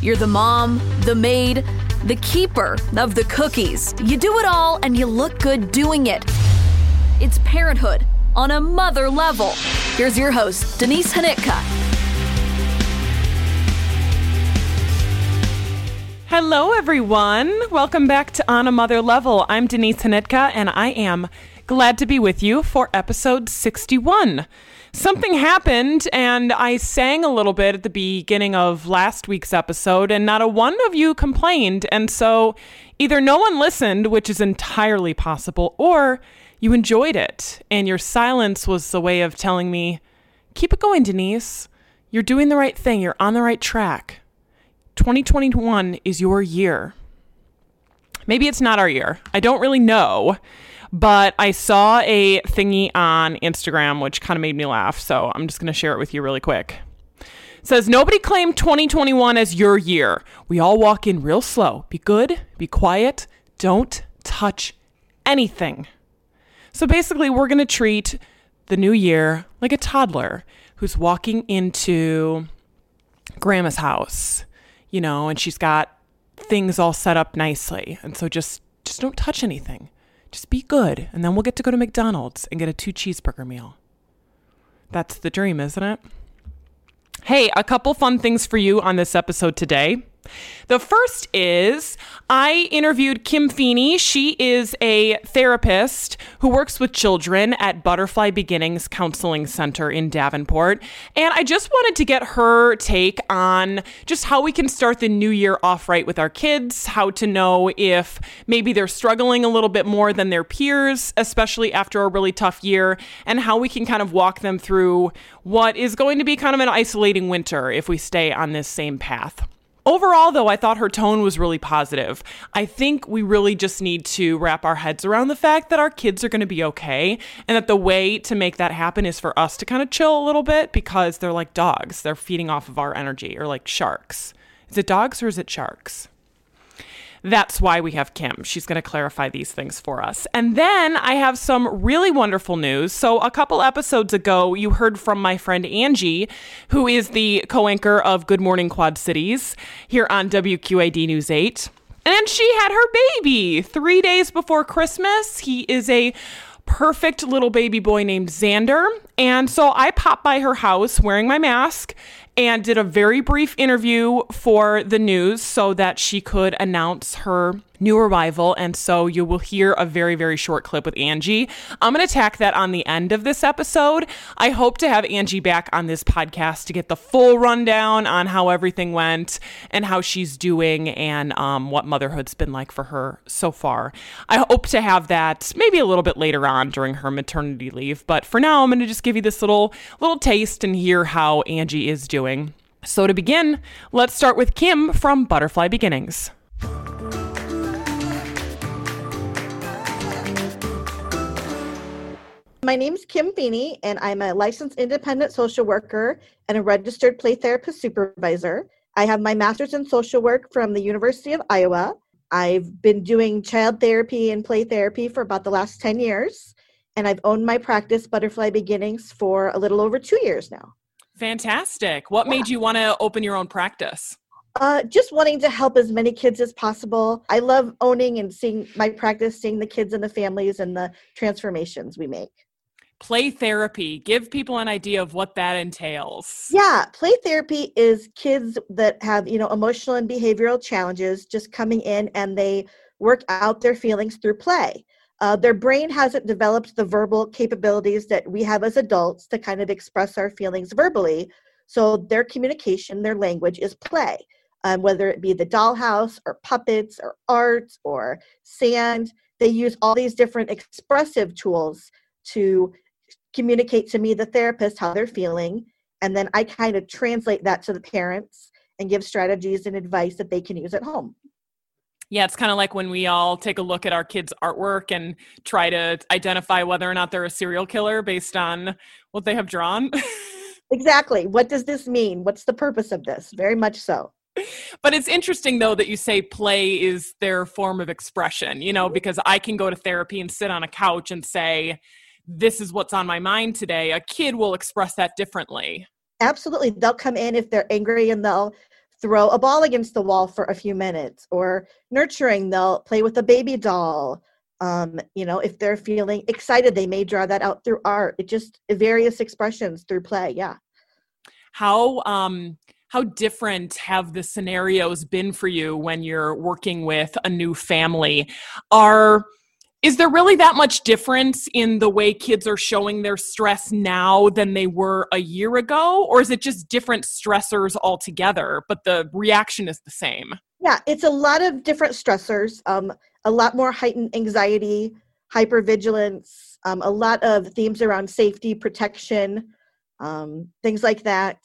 You're the mom, the maid, the keeper of the cookies. You do it all and you look good doing it. It's parenthood on a mother level. Here's your host, Denise Hnytka. Hello, everyone. Welcome back to On a Mother Level. I'm Denise Hnytka, and I am glad to be with you for episode 61 something happened and I sang a little bit at the beginning of last week's episode, and not a one of you complained. And so either no one listened, which is entirely possible, or you enjoyed it. And your silence was the way of telling me, keep it going, Denise. You're doing the right thing, you're on the right track. 2021 is your year. Maybe it's not our year. I don't really know. But I saw a thingy on Instagram which kind of made me laugh. So I'm just going to share it with you really quick. It says nobody claimed 2021 as your year. We all walk in real slow. Be good, be quiet, don't touch anything. So basically, we're going to treat the new year like a toddler who's walking into grandma's house, you know, and she's got things all set up nicely. And so just just don't touch anything. Just be good, and then we'll get to go to McDonald's and get a two cheeseburger meal. That's the dream, isn't it? Hey, a couple fun things for you on this episode today. The first is I interviewed Kim Feeney. She is a therapist who works with children at Butterfly Beginnings Counseling Center in Davenport. And I just wanted to get her take on just how we can start the new year off right with our kids, how to know if maybe they're struggling a little bit more than their peers, especially after a really tough year, and how we can kind of walk them through what is going to be kind of an isolating winter if we stay on this same path. Overall, though, I thought her tone was really positive. I think we really just need to wrap our heads around the fact that our kids are going to be okay and that the way to make that happen is for us to kind of chill a little bit because they're like dogs. They're feeding off of our energy or like sharks. Is it dogs or is it sharks? That's why we have Kim. She's going to clarify these things for us. And then I have some really wonderful news. So, a couple episodes ago, you heard from my friend Angie, who is the co anchor of Good Morning Quad Cities here on WQAD News 8. And she had her baby three days before Christmas. He is a perfect little baby boy named Zander. And so I popped by her house wearing my mask and did a very brief interview for the news so that she could announce her new arrival. And so you will hear a very, very short clip with Angie. I'm going to tack that on the end of this episode. I hope to have Angie back on this podcast to get the full rundown on how everything went and how she's doing and um, what motherhood's been like for her so far. I hope to have that maybe a little bit later on during her maternity leave. But for now, I'm going to just give you this little little taste and hear how Angie is doing. So to begin, let's start with Kim from Butterfly Beginnings. My name is Kim Feeney, and I'm a licensed independent social worker and a registered play therapist supervisor. I have my master's in social work from the University of Iowa. I've been doing child therapy and play therapy for about the last 10 years, and I've owned my practice, Butterfly Beginnings, for a little over two years now. Fantastic. What yeah. made you want to open your own practice? Uh, just wanting to help as many kids as possible. I love owning and seeing my practice, seeing the kids and the families and the transformations we make play therapy. Give people an idea of what that entails. Yeah play therapy is kids that have you know emotional and behavioral challenges just coming in and they work out their feelings through play. Uh, their brain hasn't developed the verbal capabilities that we have as adults to kind of express our feelings verbally. So their communication their language is play um, whether it be the dollhouse or puppets or art or sand. They use all these different expressive tools to communicate to me, the therapist, how they're feeling. And then I kind of translate that to the parents and give strategies and advice that they can use at home. Yeah, it's kind of like when we all take a look at our kids' artwork and try to identify whether or not they're a serial killer based on what they have drawn. exactly. What does this mean? What's the purpose of this? Very much so. But it's interesting though that you say play is their form of expression, you know, because I can go to therapy and sit on a couch and say, this is what's on my mind today, a kid will express that differently. Absolutely. They'll come in if they're angry and they'll throw a ball against the wall for a few minutes or nurturing they'll play with a baby doll um, you know if they're feeling excited they may draw that out through art it just various expressions through play yeah how um how different have the scenarios been for you when you're working with a new family are is there really that much difference in the way kids are showing their stress now than they were a year ago? Or is it just different stressors altogether but the reaction is the same? Yeah it's a lot of different stressors um, a lot more heightened anxiety hypervigilance um, a lot of themes around safety protection um, things like that.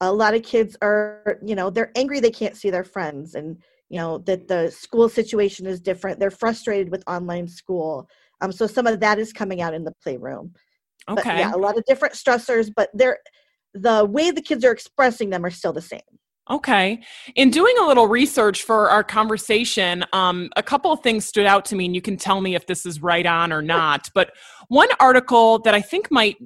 A lot of kids are you know they're angry they can't see their friends and you know that the school situation is different. They're frustrated with online school. Um, so some of that is coming out in the playroom. Okay but yeah a lot of different stressors but they're the way the kids are expressing them are still the same Okay. In doing a little research for our conversation, um, a couple of things stood out to me, and you can tell me if this is right on or not. But one article that I think might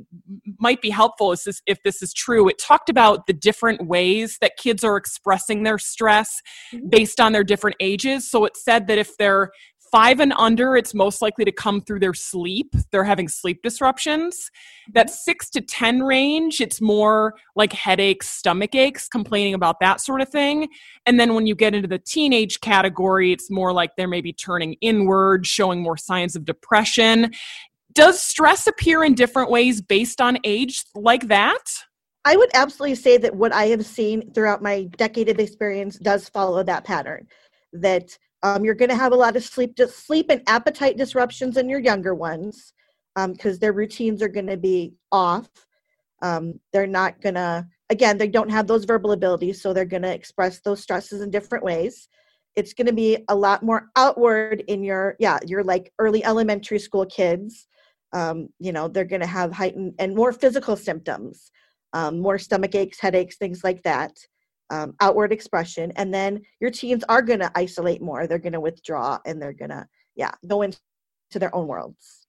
might be helpful is this, if this is true. It talked about the different ways that kids are expressing their stress mm-hmm. based on their different ages. So it said that if they're five and under, it's most likely to come through their sleep. They're having sleep disruptions. That mm-hmm. six to 10 range, it's more like headaches, stomach aches, complaining about that sort of thing. And then when you get into the teenage category, it's more like they're maybe turning inward, showing more signs of depression. Does stress appear in different ways based on age like that? I would absolutely say that what I have seen throughout my decade of experience does follow that pattern. That um, you're going to have a lot of sleep, sleep and appetite disruptions in your younger ones because um, their routines are going to be off. Um, they're not going to, again, they don't have those verbal abilities, so they're going to express those stresses in different ways. It's going to be a lot more outward in your, yeah, your like early elementary school kids. Um, you know, they're going to have heightened and more physical symptoms, um, more stomach aches, headaches, things like that um, outward expression and then your teens are going to isolate more they're going to withdraw and they're going to yeah go into their own worlds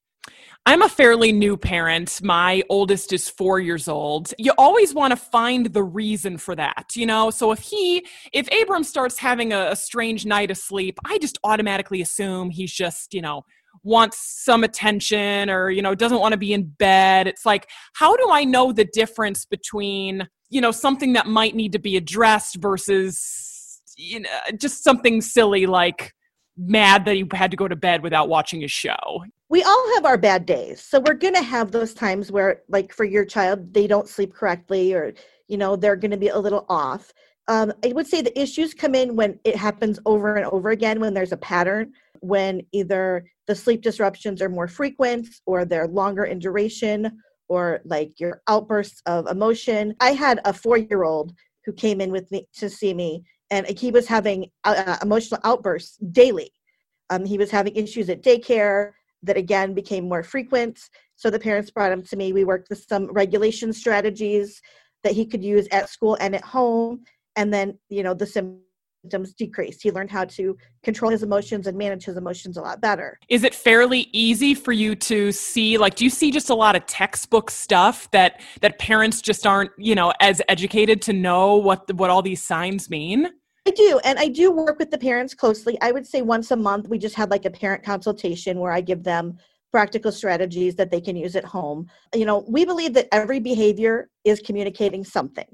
I'm a fairly new parent. My oldest is four years old. You always want to find the reason for that, you know? So if he, if Abram starts having a, a strange night of sleep, I just automatically assume he's just, you know, wants some attention or, you know, doesn't want to be in bed. It's like, how do I know the difference between you know something that might need to be addressed versus you know just something silly like mad that he had to go to bed without watching a show? We all have our bad days so we're going to have those times where like for your child they don't sleep correctly or you know they're going to be a little off. Um, i would say the issues come in when it happens over and over again when there's a pattern when either the sleep disruptions are more frequent or they're longer in duration or like your outbursts of emotion. I had a four year old who came in with me to see me, and he was having uh, uh, emotional outbursts daily. Um, he was having issues at daycare that again became more frequent. So the parents brought him to me. We worked with some regulation strategies that he could use at school and at home. And then, you know, the symptoms symptoms decreased. He learned how to control his emotions and manage his emotions a lot better. Is it fairly easy for you to see like do you see just a lot of textbook stuff that that parents just aren't, you know, as educated to know what the, what all these signs mean? I do, and I do work with the parents closely. I would say once a month we just had like a parent consultation where I give them practical strategies that they can use at home. You know, we believe that every behavior is communicating something.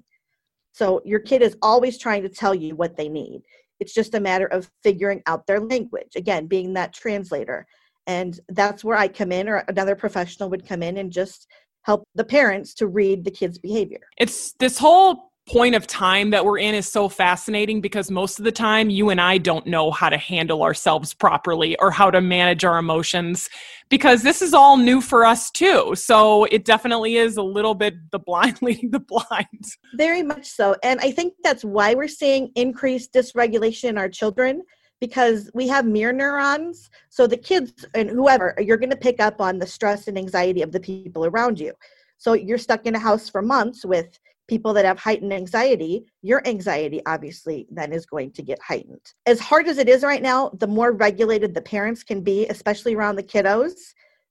So your kid is always trying to tell you what they need. It's just a matter of figuring out their language, again, being that translator. And that's where I come in, or another professional would come in and just help the parents to read the kids' behavior. It's this whole point of time that we're in is so fascinating because most of the time you and I don't know how to handle ourselves properly or how to manage our emotions because this is all new for us too. So it definitely is a little bit the blind leading the blind. Very much so. And I think that's why we're seeing increased dysregulation in our children because we have mirror neurons. So the kids and whoever, you're going to pick up on the stress and anxiety of the people around you. So you're stuck in a house for months with people that have heightened anxiety, your anxiety obviously then is going to get heightened. As hard as it is right now, the more regulated the parents can be, especially around the kiddos,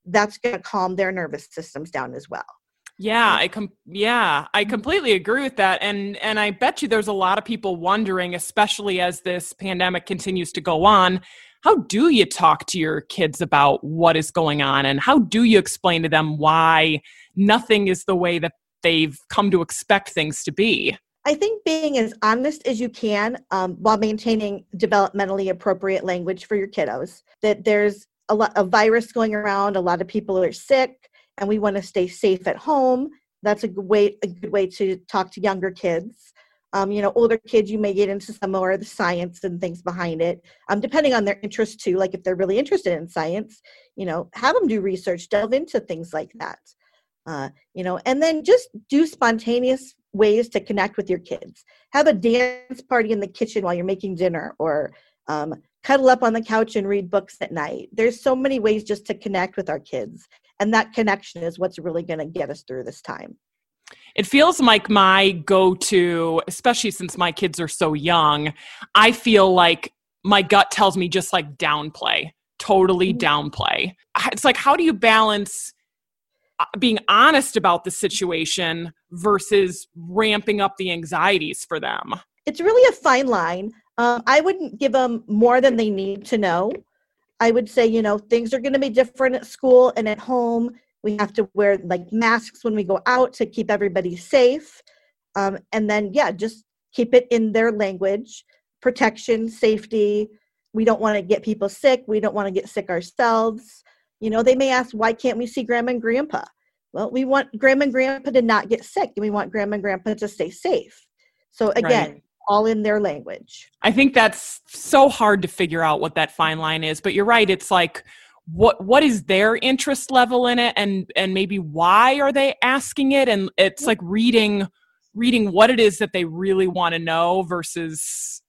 that's going to calm their nervous systems down as well. Yeah, I com- yeah, I mm-hmm. completely agree with that and and I bet you there's a lot of people wondering especially as this pandemic continues to go on, how do you talk to your kids about what is going on and how do you explain to them why nothing is the way that they've come to expect things to be? I think being as honest as you can um, while maintaining developmentally appropriate language for your kiddos. That there's a lot of virus going around, a lot of people are sick, and we want to stay safe at home. That's a good way a good way to talk to younger kids. Um, you know, older kids, you may get into some more of the science and things behind it, um, depending on their interest too. Like if they're really interested in science, you know, have them do research, delve into things like that. Uh, you know, and then just do spontaneous ways to connect with your kids. Have a dance party in the kitchen while you're making dinner, or um, cuddle up on the couch and read books at night. There's so many ways just to connect with our kids, and that connection is what's really going to get us through this time. It feels like my go to, especially since my kids are so young, I feel like my gut tells me just like downplay, totally mm-hmm. downplay. It's like, how do you balance being honest about the situation versus ramping up the anxieties for them? It's really a fine line. Um, I wouldn't give them more than they need to know. I would say, you know, things are going to be different at school and at home. We have to wear like masks when we go out to keep everybody safe. Um, and then, yeah, just keep it in their language protection, safety. We don't want to get people sick. We don't want to get sick ourselves. You know, they may ask, why can't we see grandma and grandpa? Well, we want grandma and grandpa to not get sick and we want grandma and grandpa to stay safe. So, again, right. all in their language. I think that's so hard to figure out what that fine line is, but you're right. It's like, what what is their interest level in it and and maybe why are they asking it and it's like reading reading what it is that they really want to know versus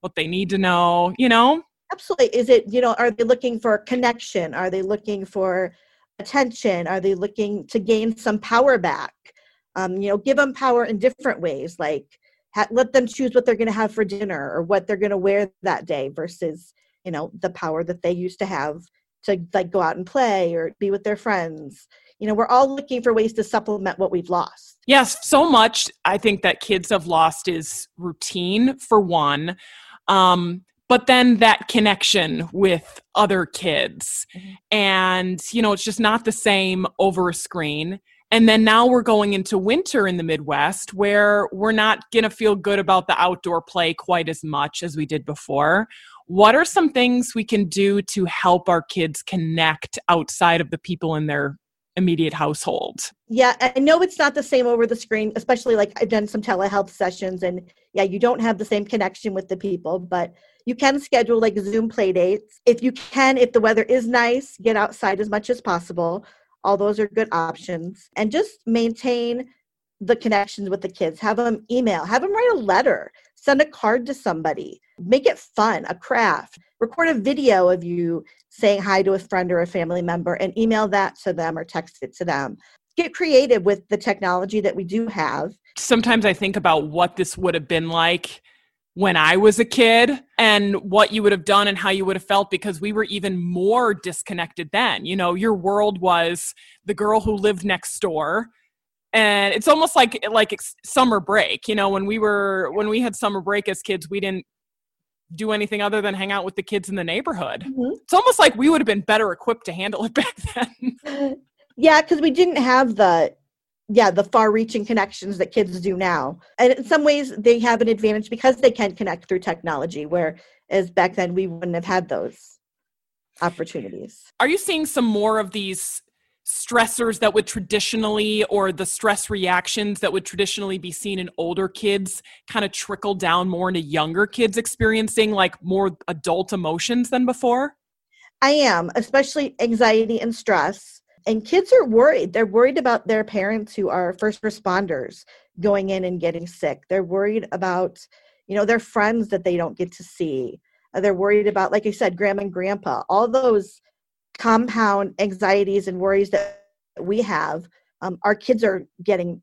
what they need to know you know absolutely is it you know are they looking for connection are they looking for attention? Are they looking to gain some power back? Um, you know give them power in different ways like ha- let them choose what they're going to have for dinner or what they're going to wear that day versus you know the power that they used to have to like go out and play or be with their friends. You know we're all looking for ways to supplement what we've lost. Yes so much i think that kids have lost is routine for one. Um, but then that connection with other kids mm-hmm. and you know it's just not the same over a screen and then now we're going into winter in the midwest where we're not going to feel good about the outdoor play quite as much as we did before what are some things we can do to help our kids connect outside of the people in their immediate household? Yeah, I know it's not the same over the screen, especially like I've done some telehealth sessions and yeah, you don't have the same connection with the people, but you can schedule like Zoom play dates. If you can, if the weather is nice, get outside as much as possible. All those are good options. And just maintain the connections with the kids. Have them email, have them write a letter, send a card to somebody make it fun, a craft. Record a video of you saying hi to a friend or a family member and email that to them or text it to them. Get creative with the technology that we do have. Sometimes I think about what this would have been like when I was a kid and what you would have done and how you would have felt because we were even more disconnected then. You know, your world was the girl who lived next door and it's almost like like summer break you know when we were when we had summer break as kids we didn't do anything other than hang out with the kids in the neighborhood. Mm-hmm. It's almost like we would have been better equipped to handle it back then. yeah, because we didn't have the yeah the far-reaching connections that kids do now, and in some ways they have an advantage because they can connect through technology, whereas back then we wouldn't have had those opportunities. Are you seeing some more of these stressors that would traditionally or the stress reactions that would traditionally be seen in older kids kind of trickle down more into younger kids experiencing like more adult emotions than before? I am, especially anxiety and stress. And kids are worried. They're worried about their parents who are first responders going in and getting sick. They're worried about, you know, their friends that they don't get to see. They're worried about, like I said, grandma and grandpa. All those compound anxieties and worries that we have um, our kids are getting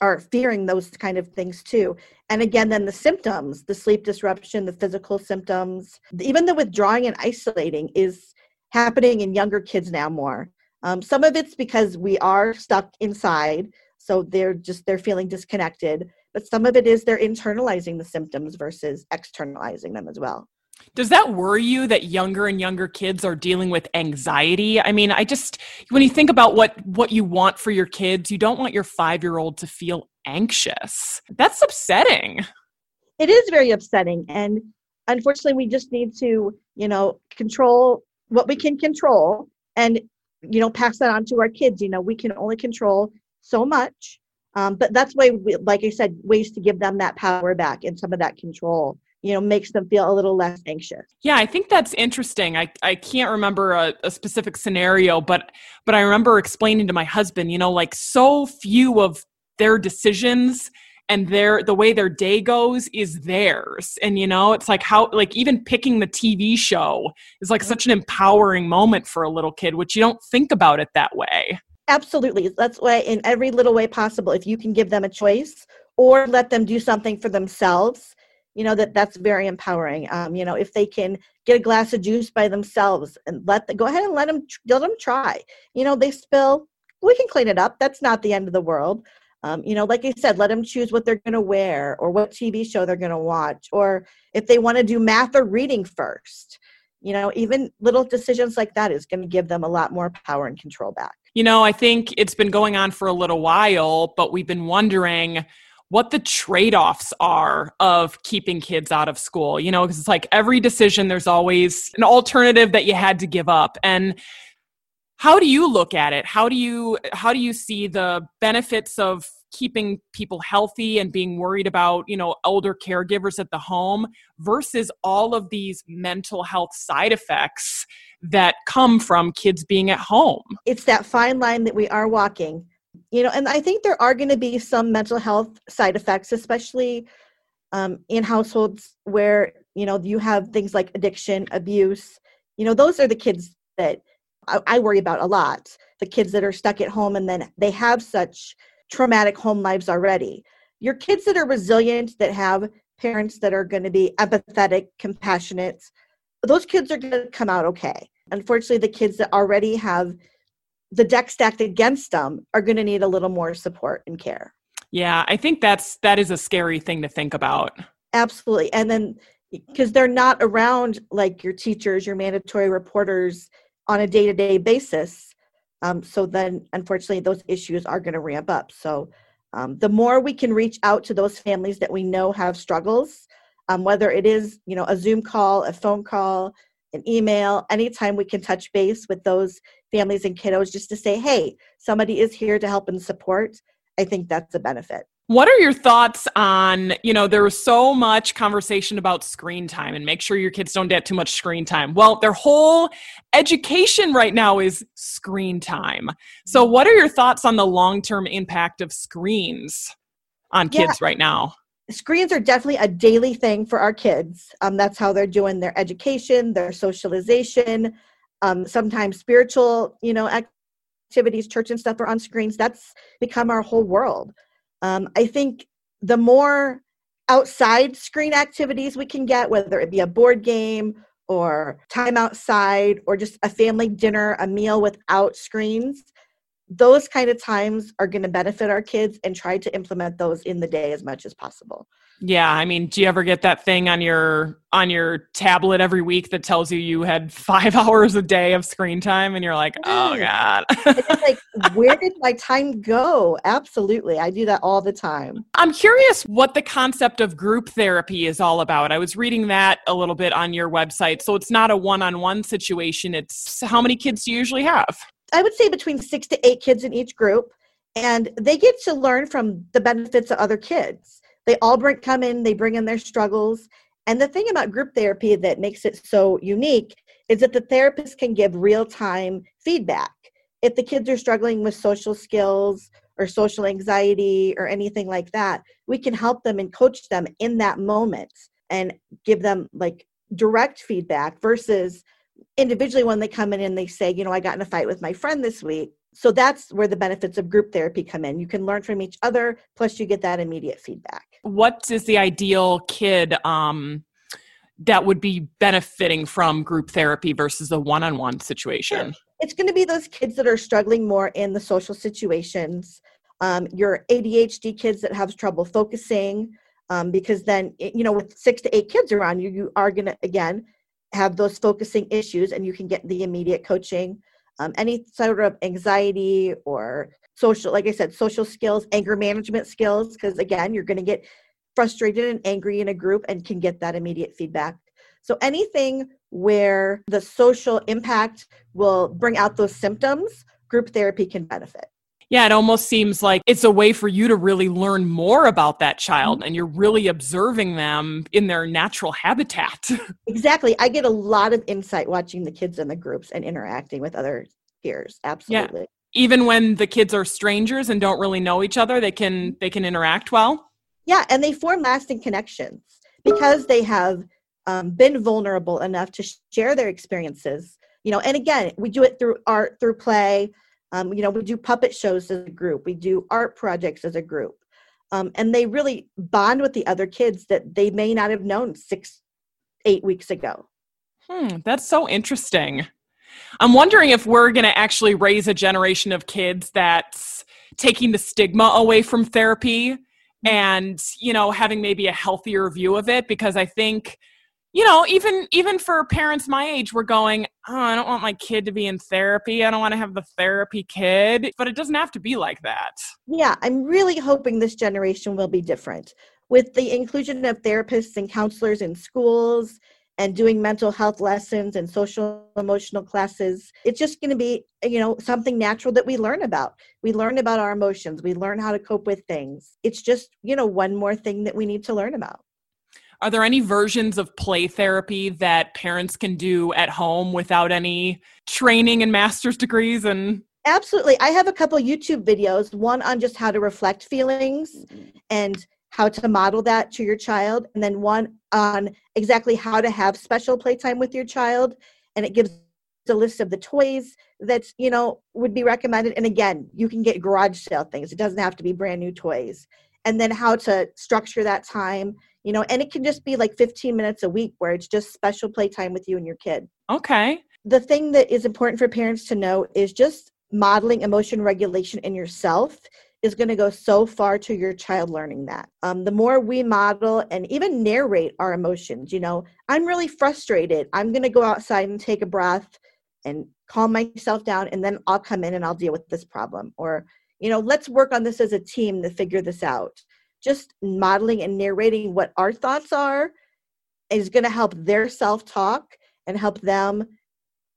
are fearing those kind of things too and again then the symptoms the sleep disruption the physical symptoms even the withdrawing and isolating is happening in younger kids now more Um, some of it's because we are stuck inside, so they're just they're feeling disconnected. But some of it is they're internalizing the symptoms versus externalizing them as well. Does that worry you that younger and younger kids are dealing with anxiety? I mean, I just when you think about what what you want for your kids, you don't want your 5-year-old to feel anxious. That's upsetting. It is very upsetting and unfortunately we just need to, you know, control what we can control and you know pass that on to our kids. You know we can only control so much um, but that's why we, like i said ways to give them that power back and some of that control you know makes them feel a little less anxious. Yeah i think that's interesting. I, I can't remember a, a specific scenario but but i remember explaining to my husband you know like so few of their decisions and their the way their day goes is theirs. And you know it's like how like even picking the tv show is like such an empowering moment for a little kid which you don't think about it that way. Absolutely. That's why in every little way possible if you can give them a choice or let them do something for themselves you know that that's very empowering. Um, you know if they can get a glass of juice by themselves and let them go ahead and let them let them try. You know they spill we can clean it up. That's not the end of the world um, you know, like I said, let them choose what they're going to wear or what TV show they're going to watch, or if they want to do math or reading first. You know, even little decisions like that is going to give them a lot more power and control back. You know, I think it's been going on for a little while, but we've been wondering what the trade offs are of keeping kids out of school. You know, because it's like every decision, there's always an alternative that you had to give up. And how do you look at it? How do you how do you see the benefits of keeping people healthy and being worried about you know elder caregivers at the home versus all of these mental health side effects that come from kids being at home? It's that fine line that we are walking. You know and i think there are going to be some mental health side effects especially um, in households where you know you have things like addiction abuse you know those are the kids that I, I worry about a lot the kids that are stuck at home and then they have such traumatic home lives already. Your kids that are resilient, that have parents that are going to be empathetic, compassionate, those kids are going to come out okay. Unfortunately, the kids that already have the deck stacked against them are going to need a little more support and care. Yeah, I think that's that is a scary thing to think about. Absolutely. And then because they're not around like your teachers, your mandatory reporters, on a day to day basis. Um, so then, unfortunately, those issues are going to ramp up. So, um, the more we can reach out to those families that we know have struggles, um, whether it is you know a Zoom call, a phone call, an email, anytime we can touch base with those families and kiddos, just to say, hey, somebody is here to help and support. I think that's a benefit. What are your thoughts on, you know, there was so much conversation about screen time and make sure your kids don't get too much screen time. Well, their whole education right now is screen time. So, what are your thoughts on the long term impact of screens on kids yeah. right now? Screens are definitely a daily thing for our kids. Um, that's how they're doing their education, their socialization, um, sometimes spiritual, you know, activities, church and stuff are on screens. That's become our whole world. Um, I think the more outside screen activities we can get, whether it be a board game or time outside or just a family dinner, a meal without screens, those kind of times are going to benefit our kids and try to implement those in the day as much as possible. Yeah, I mean, do you ever get that thing on your on your tablet every week that tells you you had 5 hours a day of screen time and you're like, "Oh mm. god." like, where did my time go? Absolutely. I do that all the time. I'm curious what the concept of group therapy is all about. I was reading that a little bit on your website. So it's not a one-on-one situation. It's how many kids do you usually have? I would say between 6 to 8 kids in each group and they get to learn from the benefits of other kids they all bring come in they bring in their struggles. And the thing about group therapy that makes it so unique is that the therapist can give real time feedback. If the kids are struggling with social skills or social anxiety or anything like that we can help them and coach them in that moment and give them like direct feedback versus individually when they come in and they say you know i got in a fight with my friend this week. So that's where the benefits of group therapy come in. You can learn from each other plus you get that immediate feedback what is the ideal kid um, that would be benefiting from group therapy versus a one-on-one situation? it's going to be those kids that are struggling more in the social situations um, your adhd kids that have trouble focusing um, because then you know with six to eight kids around you you are going to again have those focusing issues and you can get the immediate coaching um, any sort of anxiety or social like i said social skills anger management skills because again you're going to get frustrated and angry in a group and can get that immediate feedback so anything where the social impact will bring out those symptoms group therapy can benefit yeah, it almost seems like it's a way for you to really learn more about that child mm-hmm. and you're really observing them in their natural habitat. exactly. I get a lot of insight watching the kids in the groups and interacting with other peers. Absolutely. Yeah. Even when the kids are strangers and don't really know each other, they can they can interact well. Yeah, and they form lasting connections because they have um, been vulnerable enough to share their experiences. You know, and again, we do it through art, through play, um, you know, we do puppet shows as a group, we do art projects as a group. Um, and they really bond with the other kids that they may not have known six, eight weeks ago. Hmm, that's so interesting. I'm wondering if we're going to actually raise a generation of kids that's taking the stigma away from therapy and, you know, having maybe a healthier view of it because I think you know even even for parents my age we're going oh i don't want my kid to be in therapy. I don't want to have the therapy kid. But it doesn't have to be like that. Yeah i'm really hoping this generation will be different. With the inclusion of therapists and counselors in schools and doing mental health lessons and social emotional classes it's just going to be you know something natural that we learn about. We learn about our emotions. We learn how to cope with things. It's just you know one more thing that we need to learn about. Are there any versions of play therapy that parents can do at home without any training and master's degrees and absolutely. I have a couple youtube videos one on just how to reflect feelings mm-hmm. and how to model that to your child and then one on exactly how to have special playtime with your child and it gives a list of the toys that you know would be recommended. And again you can get garage sale things. It doesn't have to be brand new toys. And then how to structure that time you know and it can just be like 15 minutes a week where it's just special playtime with you and your kid. Okay. The thing that is important for parents to know is just modeling emotion regulation in yourself is going to go so far to your child learning that. Um, the more we model and even narrate our emotions you know i'm really frustrated. I'm going to go outside and take a breath and calm myself down and then i'll come in and i'll deal with this problem. Or you know let's work on this as a team to figure this out. Just modeling and narrating what our thoughts are is going to help their self talk and help them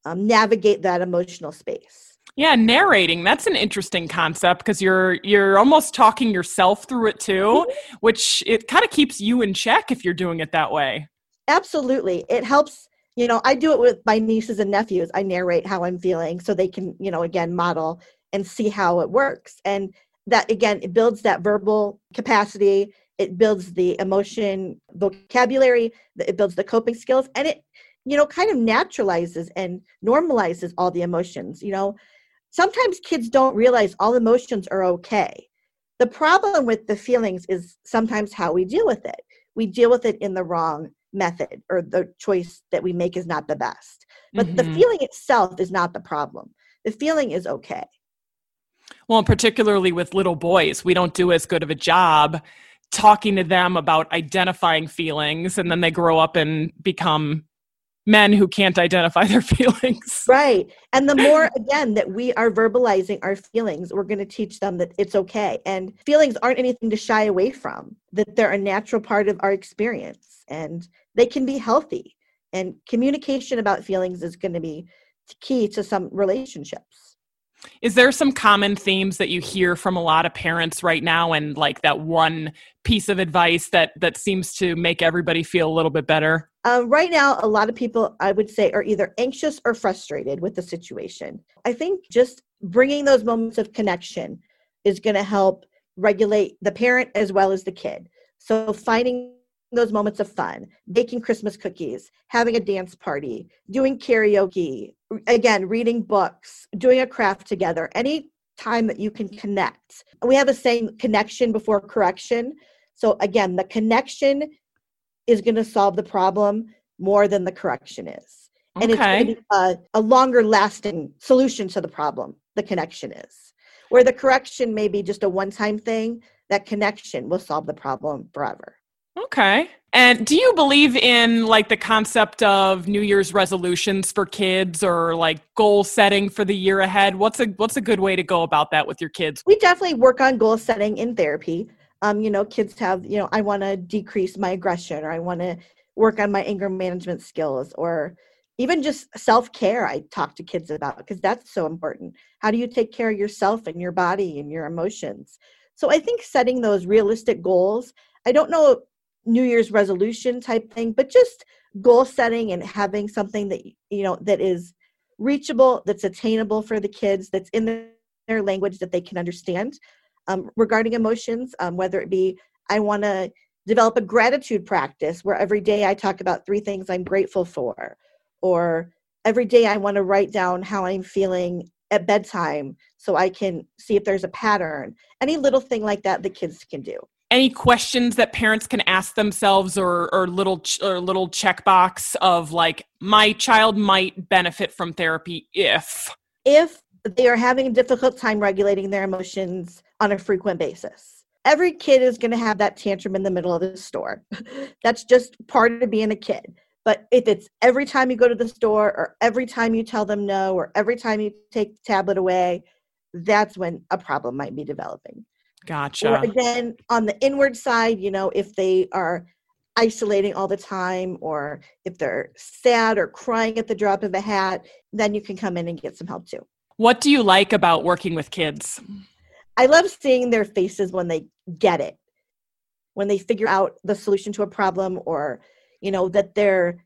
um, navigate that emotional space yeah narrating that's an interesting concept because you're you're almost talking yourself through it too mm-hmm. which it kind of keeps you in check if you're doing it that way absolutely it helps you know i do it with my nieces and nephews i narrate how i'm feeling so they can you know again model and see how it works and that again it builds that verbal capacity it builds the emotion vocabulary it builds the coping skills and it you know kind of naturalizes and normalizes all the emotions you know sometimes kids don't realize all emotions are okay. The problem with the feelings is sometimes how we deal with it. We deal with it in the wrong method or the choice that we make is not the best. But mm-hmm. the feeling itself is not the problem. The feeling is okay. Well, particularly with little boys, we don't do as good of a job talking to them about identifying feelings, and then they grow up and become men who can't identify their feelings. Right. And the more, again, that we are verbalizing our feelings, we're going to teach them that it's okay. And feelings aren't anything to shy away from, that they're a natural part of our experience and they can be healthy. And communication about feelings is going to be key to some relationships. Is there some common themes that you hear from a lot of parents right now and like that one piece of advice that that seems to make everybody feel a little bit better? Uh, right now, a lot of people, I would say, are either anxious or frustrated with the situation. I think just bringing those moments of connection is going to help regulate the parent as well as the kid. So, finding those moments of fun, baking Christmas cookies, having a dance party, doing karaoke, again, reading books, doing a craft together, any time that you can connect. We have a saying connection before correction. So again, the connection is going to solve the problem more than the correction is. and it's going to be a, a longer lasting solution to the problem the connection is. Where the correction may be just a one time thing that connection will solve the problem forever. Okay. And do you believe in like the concept of new year's resolutions for kids or like goal setting for the year ahead? What's a what's a good way to go about that with your kids? We definitely work on goal setting in therapy um, you know kids have you know i want to decrease my aggression or i want to work on my anger management skills or even just self-care i talk to kids about because that's so important. How do you take care of yourself and your body and your emotions? So i think setting those realistic goals i don't know new year's resolution type thing but just goal setting and having something that you know that is reachable that's attainable for the kids that's in their language that they can understand um, regarding emotions um, whether it be i want to develop a gratitude practice where every day i talk about three things i'm grateful for or every day I want to write down how I'm feeling at bedtime so I can see if there's a pattern. Any little thing like that the kids can do. Any questions that parents can ask themselves or or little ch- or little checkbox of like my child might benefit from therapy if if they are having a difficult time regulating their emotions on a frequent basis. Every kid is going to have that tantrum in the middle of the store. That's just part of being a kid. But if it's every time you go to the store or every time you tell them no or every time you take the tablet away, that's when a problem might be developing. Gotcha. Or again, on the inward side, you know, if they are isolating all the time or if they're sad or crying at the drop of a hat, then you can come in and get some help too. What do you like about working with kids? I love seeing their faces when they get it, when they figure out the solution to a problem or you know that their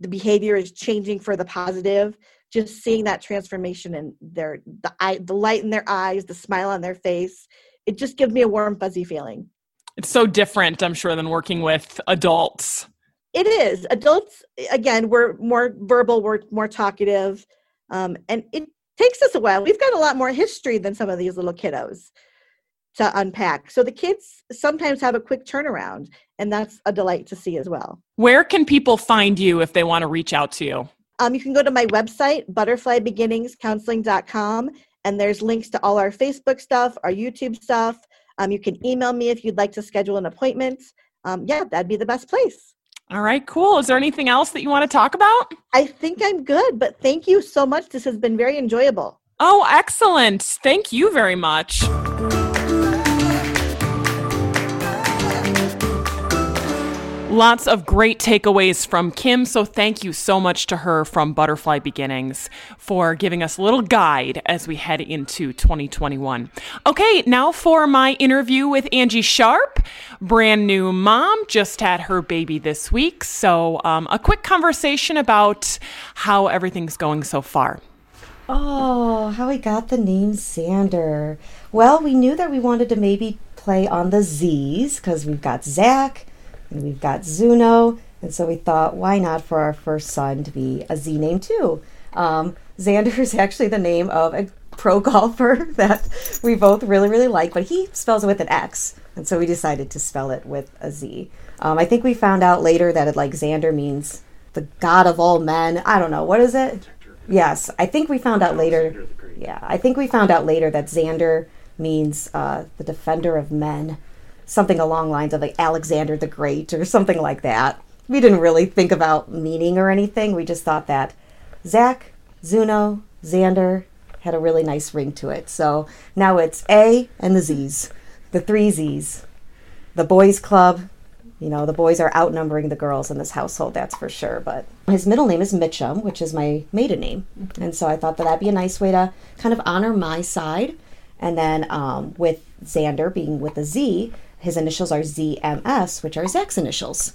the behavior is changing for the positive. Just seeing that transformation in their the eye the light in their eyes the smile on their face it just gives me a warm fuzzy feeling. It's so different i'm sure than working with adults. It is. Adults again we're more verbal we're more talkative um, and it takes us a while we've got a lot more history than some of these little kiddos to unpack. So the kids sometimes have a quick turnaround, and that's a delight to see as well. Where can people find you if they want to reach out to you? Um, you can go to my website, butterflybeginningscounseling.com, and there's links to all our Facebook stuff, our YouTube stuff. Um, you can email me if you'd like to schedule an appointment. Um, yeah, that'd be the best place. All right, cool. Is there anything else that you want to talk about? I think I'm good, but thank you so much. This has been very enjoyable. Oh, excellent. Thank you very much. Lots of great takeaways from Kim, so thank you so much to her from Butterfly Beginnings for giving us a little guide as we head into 2021. Okay, now for my interview with Angie Sharp, brand new mom, just had her baby this week. So, um, a quick conversation about how everything's going so far. Oh, how we got the name Zander. Well, we knew that we wanted to maybe play on the Z's because we've got Zach and we've got Zuno. And so we thought, why not for our first son to be a Z name too? Um, Xander is actually the name of a pro golfer that we both really, really like, but he spells it with an X. And so we decided to spell it with a Z. Um, I think we found out later that it, like Xander means the god of all men. I don't know. What is it? Yes. I think we found out later. Yeah. I think we found out later that Xander means uh, the defender of men something along lines of like Alexander the Great or something like that. We didn't really think about meaning or anything. We just thought that Zach, Zuno, Zander had a really nice ring to it. So now it's A and the Z's, the three Z's. The boys' club, you know, the boys are outnumbering the girls in this household, that's for sure. But his middle name is Mitchum, which is my maiden name. And so I thought that that'd be a nice way to kind of honor my side. And then um, with Zander being with a Z, his initials are ZMS, which are Zach's initials.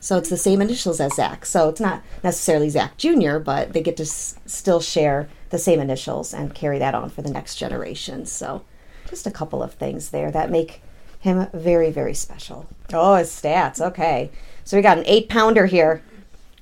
So it's the same initials as Zach. So it's not necessarily Zach Jr., but they get to s- still share the same initials and carry that on for the next generation. So just a couple of things there that make him very, very special. Oh, his stats. Okay. So we got an eight pounder here.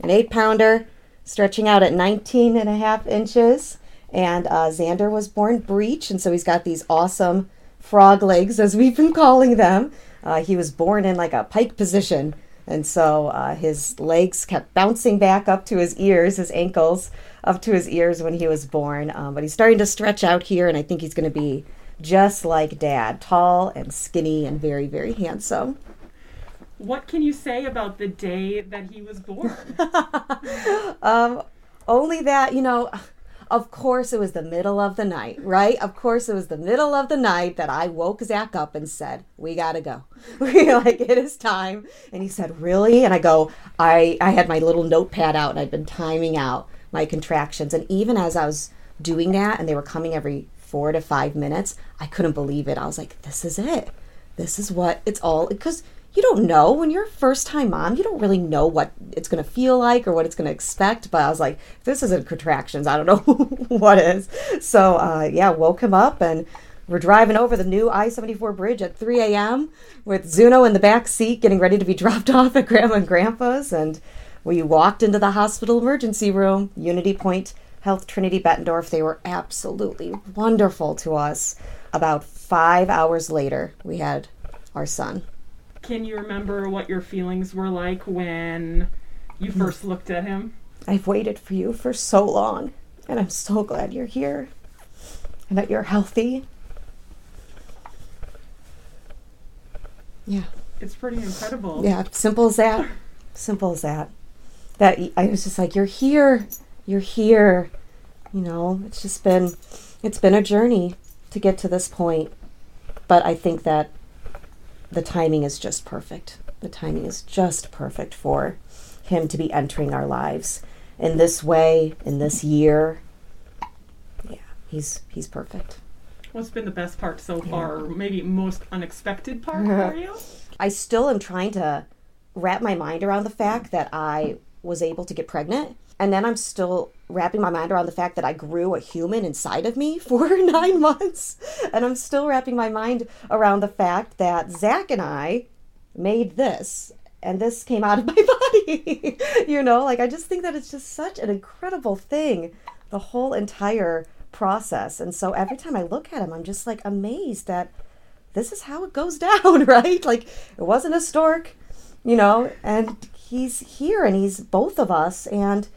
An eight pounder stretching out at 19 and a half inches. And uh, Zander was born breech, and so he's got these awesome frog legs, as we've been calling them. Uh, he was born in like a pike position, And so uh, his legs kept bouncing back up to his ears, his ankles up to his ears when he was born. Um, but he's starting to stretch out here, and I think he's going to be just like dad tall and skinny and very, very handsome. What can you say about the day that he was born? um, only that, you know, of course it was the middle of the night, right? Of course it was the middle of the night that I woke Zach up and said, "We gotta go. We like it is time." And he said, "Really?" And I go, "I I had my little notepad out and I'd been timing out my contractions, and even as I was doing that, and they were coming every four to five minutes, I couldn't believe it. I was like, "This is it. This is what it's all." Because you don't know. When you're a first time mom you don't really know what it's going to feel like or what it's going to expect but i was like this isn't contractions. I don't know what is. So uh, yeah woke him up and we're driving over the new i-74 bridge at 3 a.m with zuno in the back seat getting ready to be dropped off at grandma and grandpa's and we walked into the hospital emergency room unity point health trinity bettendorf. They were absolutely wonderful to us. About five hours later we had our son can you remember what your feelings were like when you hmm. first looked at him? I've waited for you for so long, and I'm so glad you're here and that you're healthy. Yeah. It's pretty incredible. Yeah, simple as that. Simple as that. That I was just like, you're here. You're here. You know, it's just been it's been a journey to get to this point. But I think that the timing is just perfect. The timing is just perfect for him to be entering our lives in this way, in this year. Yeah, he's he's perfect. What's been the best part so far? Or maybe most unexpected part for you? I still am trying to wrap my mind around the fact that I was able to get pregnant and then I'm still wrapping my mind around the fact that I grew a human inside of me for nine months. And I'm still wrapping my mind around the fact that Zach and I made this and this came out of my body. you know, like I just think that it's just such an incredible thing, the whole entire process. And so every time I look at him, I'm just like amazed that this is how it goes down, right? Like it wasn't a stork, you know, and he's here and he's both of us. And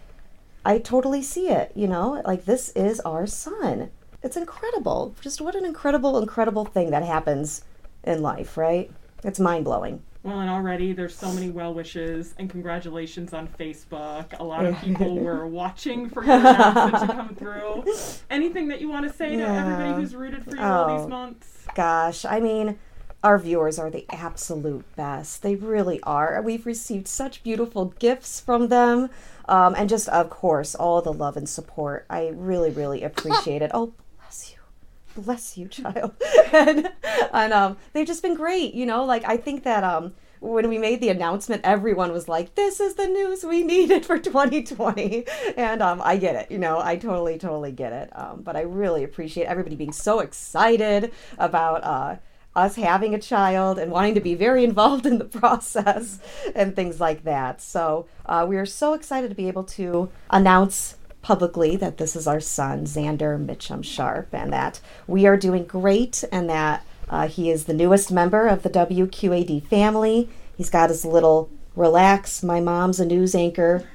I totally see it, you know, like this is our son. It's incredible. Just what an incredible, incredible thing that happens in life, right? It's mind blowing. Well, and already there's so many well wishes and congratulations on Facebook. A lot of people were watching for your announcement to come through. Anything that you want to say yeah. to everybody who's rooted for you oh, all these oh, months? Gosh, I mean, our viewers are the absolute best. They really are. We've received such beautiful gifts from them. Um, and just, of course, all the love and support. I really, really appreciate it. Oh, bless you. Bless you, child. and and um, they've just been great. You know, like I think that um, when we made the announcement, everyone was like, "This is the news we needed for 2020," and um, I get it. You know, I totally, totally get it. Um, but I really appreciate everybody being so excited about uh, us having a child and wanting to be very involved in the process and things like that. So uh, we are so excited to be able to announce publicly that this is our son, Xander Mitchum Sharp, and that we are doing great and that uh, he is the newest member of the WQAD family. He's got his little relax, my mom's a news anchor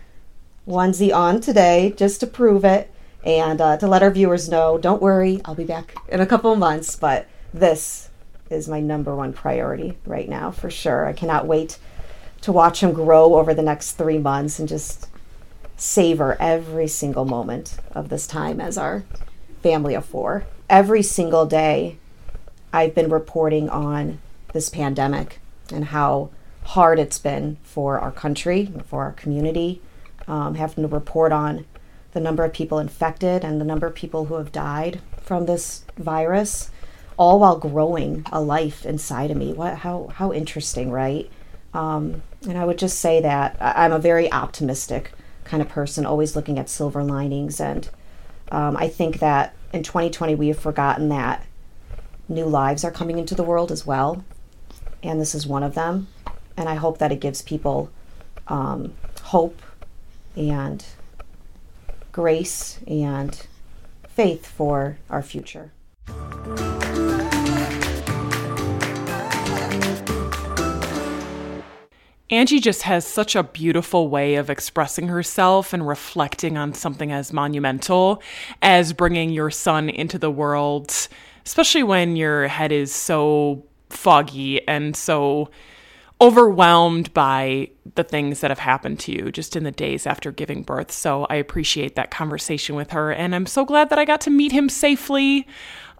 onesie on today just to prove it and uh, to let our viewers know don't worry, I'll be back in a couple months, but this is my number one priority right now for sure. I cannot wait to watch him grow over the next three months and just savor every single moment of this time as our family of four. Every single day, I've been reporting on this pandemic and how hard it's been for our country, for our community, um, having to report on the number of people infected and the number of people who have died from this virus all while growing a life inside of me. What how how interesting, right? Um, and I would just say that I'm a very optimistic kind of person, always looking at silver linings. And um, I think that in 2020 we have forgotten that new lives are coming into the world as well, and this is one of them. And I hope that it gives people um, hope and grace and faith for our future. Angie just has such a beautiful way of expressing herself and reflecting on something as monumental as bringing your son into the world, especially when your head is so foggy and so overwhelmed by the things that have happened to you just in the days after giving birth. So I appreciate that conversation with her. And I'm so glad that I got to meet him safely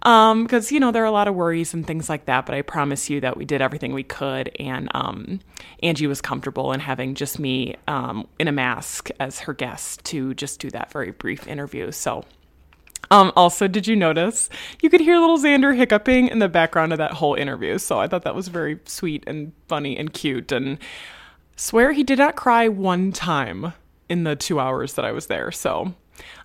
um because you know there are a lot of worries and things like that but i promise you that we did everything we could and um angie was comfortable in having just me um in a mask as her guest to just do that very brief interview so um, also, did you notice you could hear little Xander hiccuping in the background of that whole interview? So I thought that was very sweet and funny and cute. And swear he did not cry one time in the two hours that I was there. So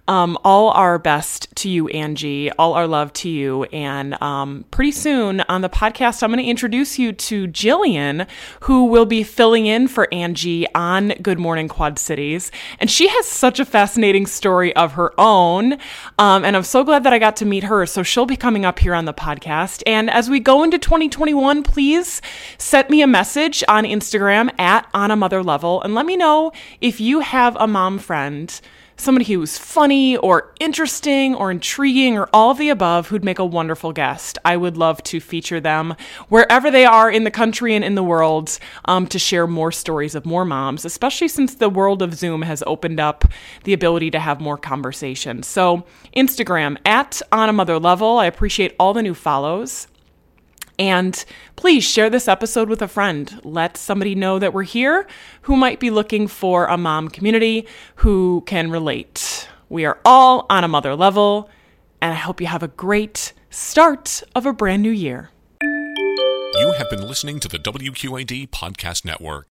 um, all our best to you, Angie. All our love to you. And um, pretty soon on the podcast, I'm going to introduce you to Jillian, who will be filling in for Angie on Good Morning Quad Cities. And she has such a fascinating story of her own. Um, and I'm so glad that I got to meet her. So she'll be coming up here on the podcast. And as we go into 2021, please send me a message on Instagram at on a mother level and let me know if you have a mom friend somebody who's funny or interesting or intriguing or all of the above who'd make a wonderful guest. I would love to feature them wherever they are in the country and in the world um, to share more stories of more moms, especially since the world of Zoom has opened up the ability to have more conversations. So, Instagram at on a mother level. I appreciate all the new follows. And please share this episode with a friend. Let somebody know that we're here who might be looking for a mom community who can relate. We are all on a mother level, and I hope you have a great start of a brand new year. You have been listening to the WQAD Podcast Network.